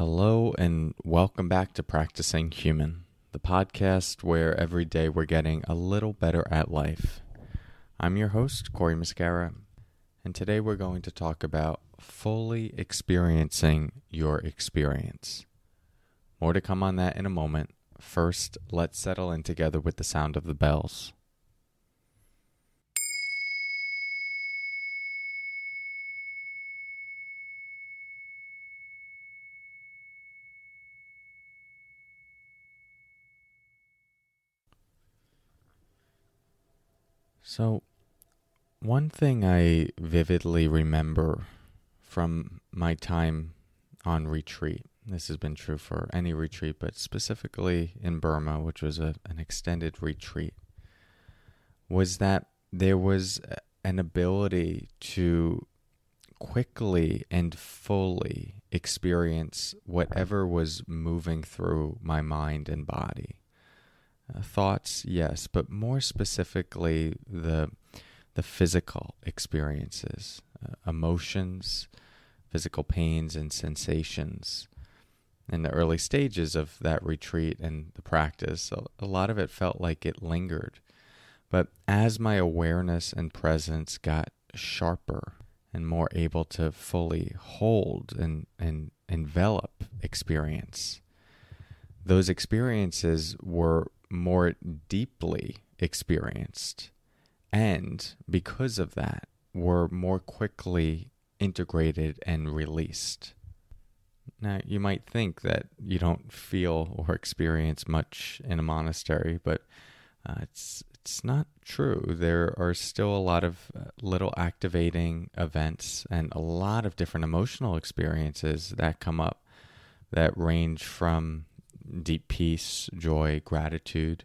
Hello, and welcome back to Practicing Human, the podcast where every day we're getting a little better at life. I'm your host, Cory Muscara, and today we're going to talk about fully experiencing your experience. More to come on that in a moment. First, let's settle in together with the sound of the bells. So, one thing I vividly remember from my time on retreat, this has been true for any retreat, but specifically in Burma, which was a, an extended retreat, was that there was an ability to quickly and fully experience whatever was moving through my mind and body. Uh, thoughts, yes, but more specifically the the physical experiences, uh, emotions, physical pains and sensations. In the early stages of that retreat and the practice, a, a lot of it felt like it lingered. But as my awareness and presence got sharper and more able to fully hold and, and envelop experience, those experiences were more deeply experienced. And because of that, were more quickly integrated and released. Now, you might think that you don't feel or experience much in a monastery, but uh, it's it's not true. There are still a lot of uh, little activating events and a lot of different emotional experiences that come up that range from deep peace, joy, gratitude,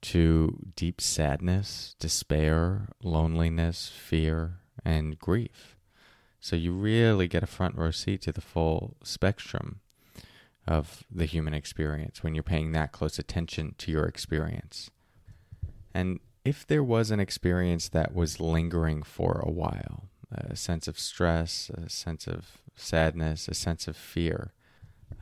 to deep sadness, despair, loneliness, fear, and grief. So you really get a front row seat to the full spectrum of the human experience when you're paying that close attention to your experience. And if there was an experience that was lingering for a while, a sense of stress, a sense of sadness, a sense of fear,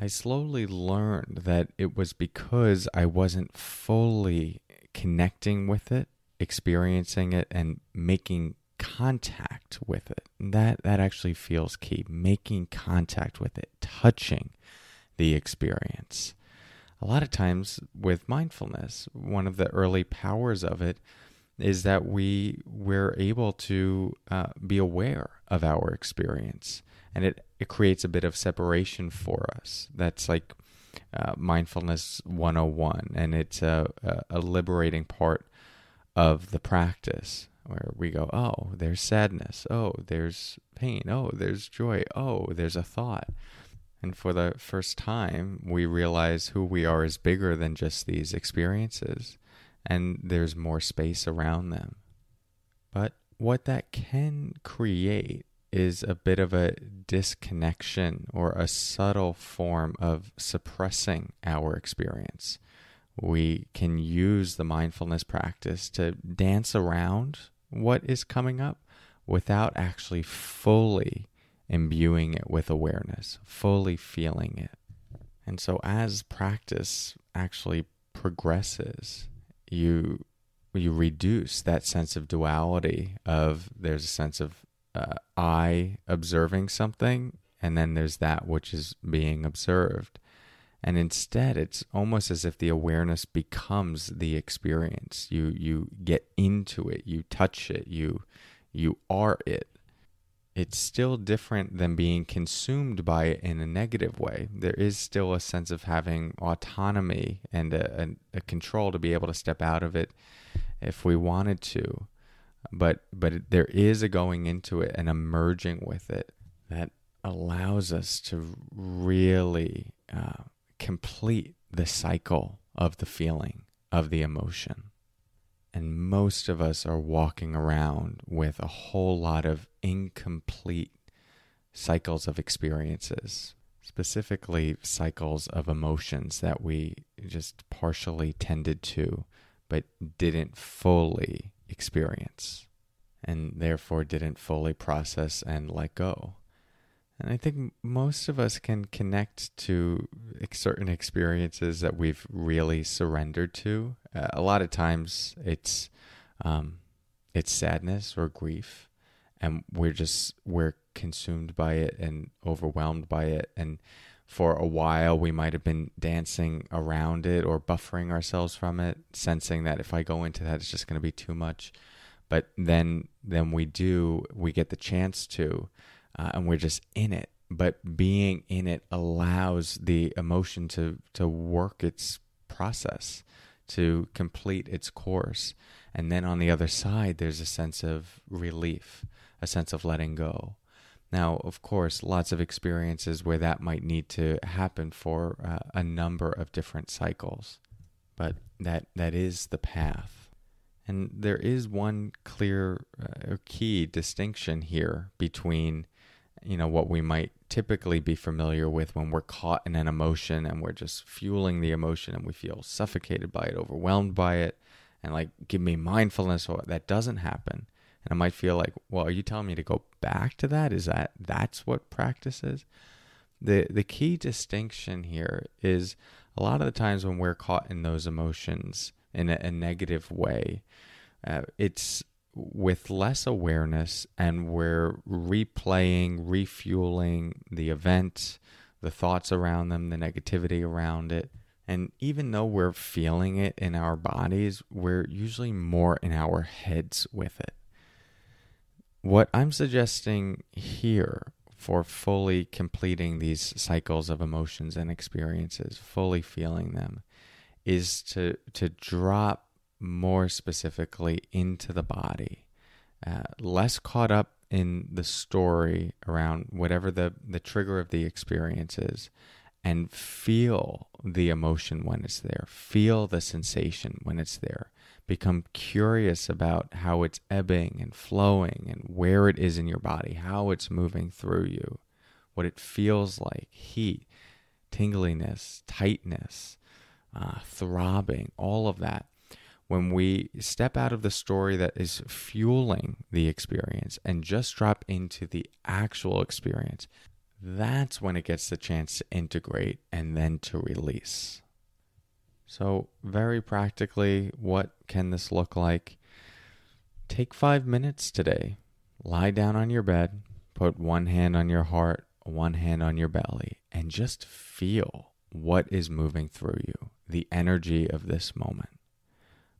I slowly learned that it was because I wasn't fully connecting with it, experiencing it, and making contact with it. That that actually feels key. Making contact with it, touching the experience. A lot of times with mindfulness, one of the early powers of it is that we we're able to uh, be aware of our experience and it, it creates a bit of separation for us. That's like uh, mindfulness 101, and it's a, a, a liberating part of the practice where we go, oh, there's sadness, oh, there's pain, oh, there's joy, oh, there's a thought. And for the first time, we realize who we are is bigger than just these experiences, and there's more space around them. But what that can create is a bit of a disconnection or a subtle form of suppressing our experience. We can use the mindfulness practice to dance around what is coming up without actually fully imbuing it with awareness, fully feeling it. And so as practice actually progresses, you you reduce that sense of duality of there's a sense of uh, I observing something, and then there's that which is being observed. And instead, it's almost as if the awareness becomes the experience. You you get into it, you touch it, you you are it. It's still different than being consumed by it in a negative way. There is still a sense of having autonomy and a, a, a control to be able to step out of it if we wanted to but but there is a going into it and emerging with it that allows us to really uh, complete the cycle of the feeling of the emotion. And most of us are walking around with a whole lot of incomplete cycles of experiences specifically cycles of emotions that we just partially tended to but didn't fully experience and therefore didn't fully process and let go. And I think most of us can connect to certain experiences that we've really surrendered to. A lot of times it's um, it's sadness or grief, and we're just we're consumed by it and overwhelmed by it. And for a while, we might have been dancing around it or buffering ourselves from it, sensing that if I go into that, it's just going to be too much. But then then we do we get the chance to uh, and we're just in it. But being in it allows the emotion to to work its process, to complete its course, and then on the other side, there's a sense of relief, a sense of letting go. Now, of course, lots of experiences where that might need to happen for uh, a number of different cycles, but that that is the path. And there is one clear uh, key distinction here between you know what we might typically be familiar with when we're caught in an emotion and we're just fueling the emotion and we feel suffocated by it overwhelmed by it and like give me mindfulness or that doesn't happen and i might feel like well are you telling me to go back to that is that that's what practice is the the key distinction here is a lot of the times when we're caught in those emotions in a, a negative way uh, it's with less awareness and we're replaying, refueling the event, the thoughts around them, the negativity around it. And even though we're feeling it in our bodies, we're usually more in our heads with it. What I'm suggesting here for fully completing these cycles of emotions and experiences, fully feeling them, is to to drop more specifically into the body, uh, less caught up in the story around whatever the, the trigger of the experience is, and feel the emotion when it's there, feel the sensation when it's there. Become curious about how it's ebbing and flowing and where it is in your body, how it's moving through you, what it feels like heat, tingliness, tightness, uh, throbbing, all of that when we step out of the story that is fueling the experience and just drop into the actual experience, that's when it gets the chance to integrate and then to release. So, very practically, what can this look like? Take five minutes today. Lie down on your bed, put one hand on your heart, one hand on your belly, and just feel what is moving through you, the energy of this moment.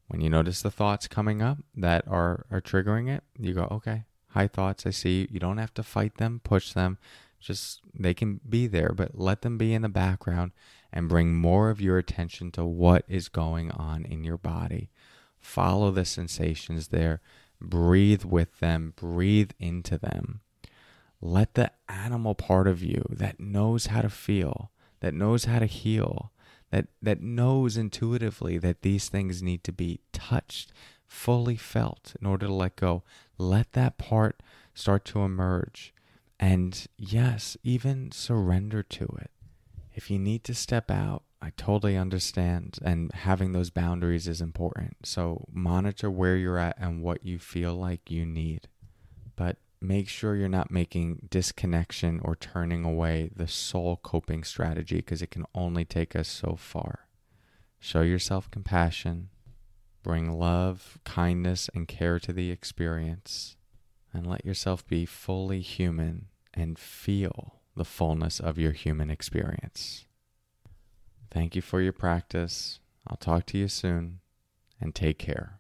When you notice the thoughts coming up that are, are triggering it, you go, okay, hi thoughts, I see. You don't have to fight them, push them. Just they can be there, but let them be in the background and bring more of your attention to what is going on in your body. Follow the sensations there. Breathe with them, breathe into them. Let the animal part of you that knows how to feel, that knows how to heal, that that knows intuitively that these things need to be touched, fully felt in order to let go. Let that part start to emerge. And yes, even surrender to it. If you need to step out, I totally understand. And having those boundaries is important. So monitor where you're at and what you feel like you need. But make sure you're not making disconnection or turning away the sole coping strategy because it can only take us so far. Show yourself compassion, bring love, kindness, and care to the experience, and let yourself be fully human and feel the fullness of your human experience. Thank you for your practice. I'll talk to you soon, and take care.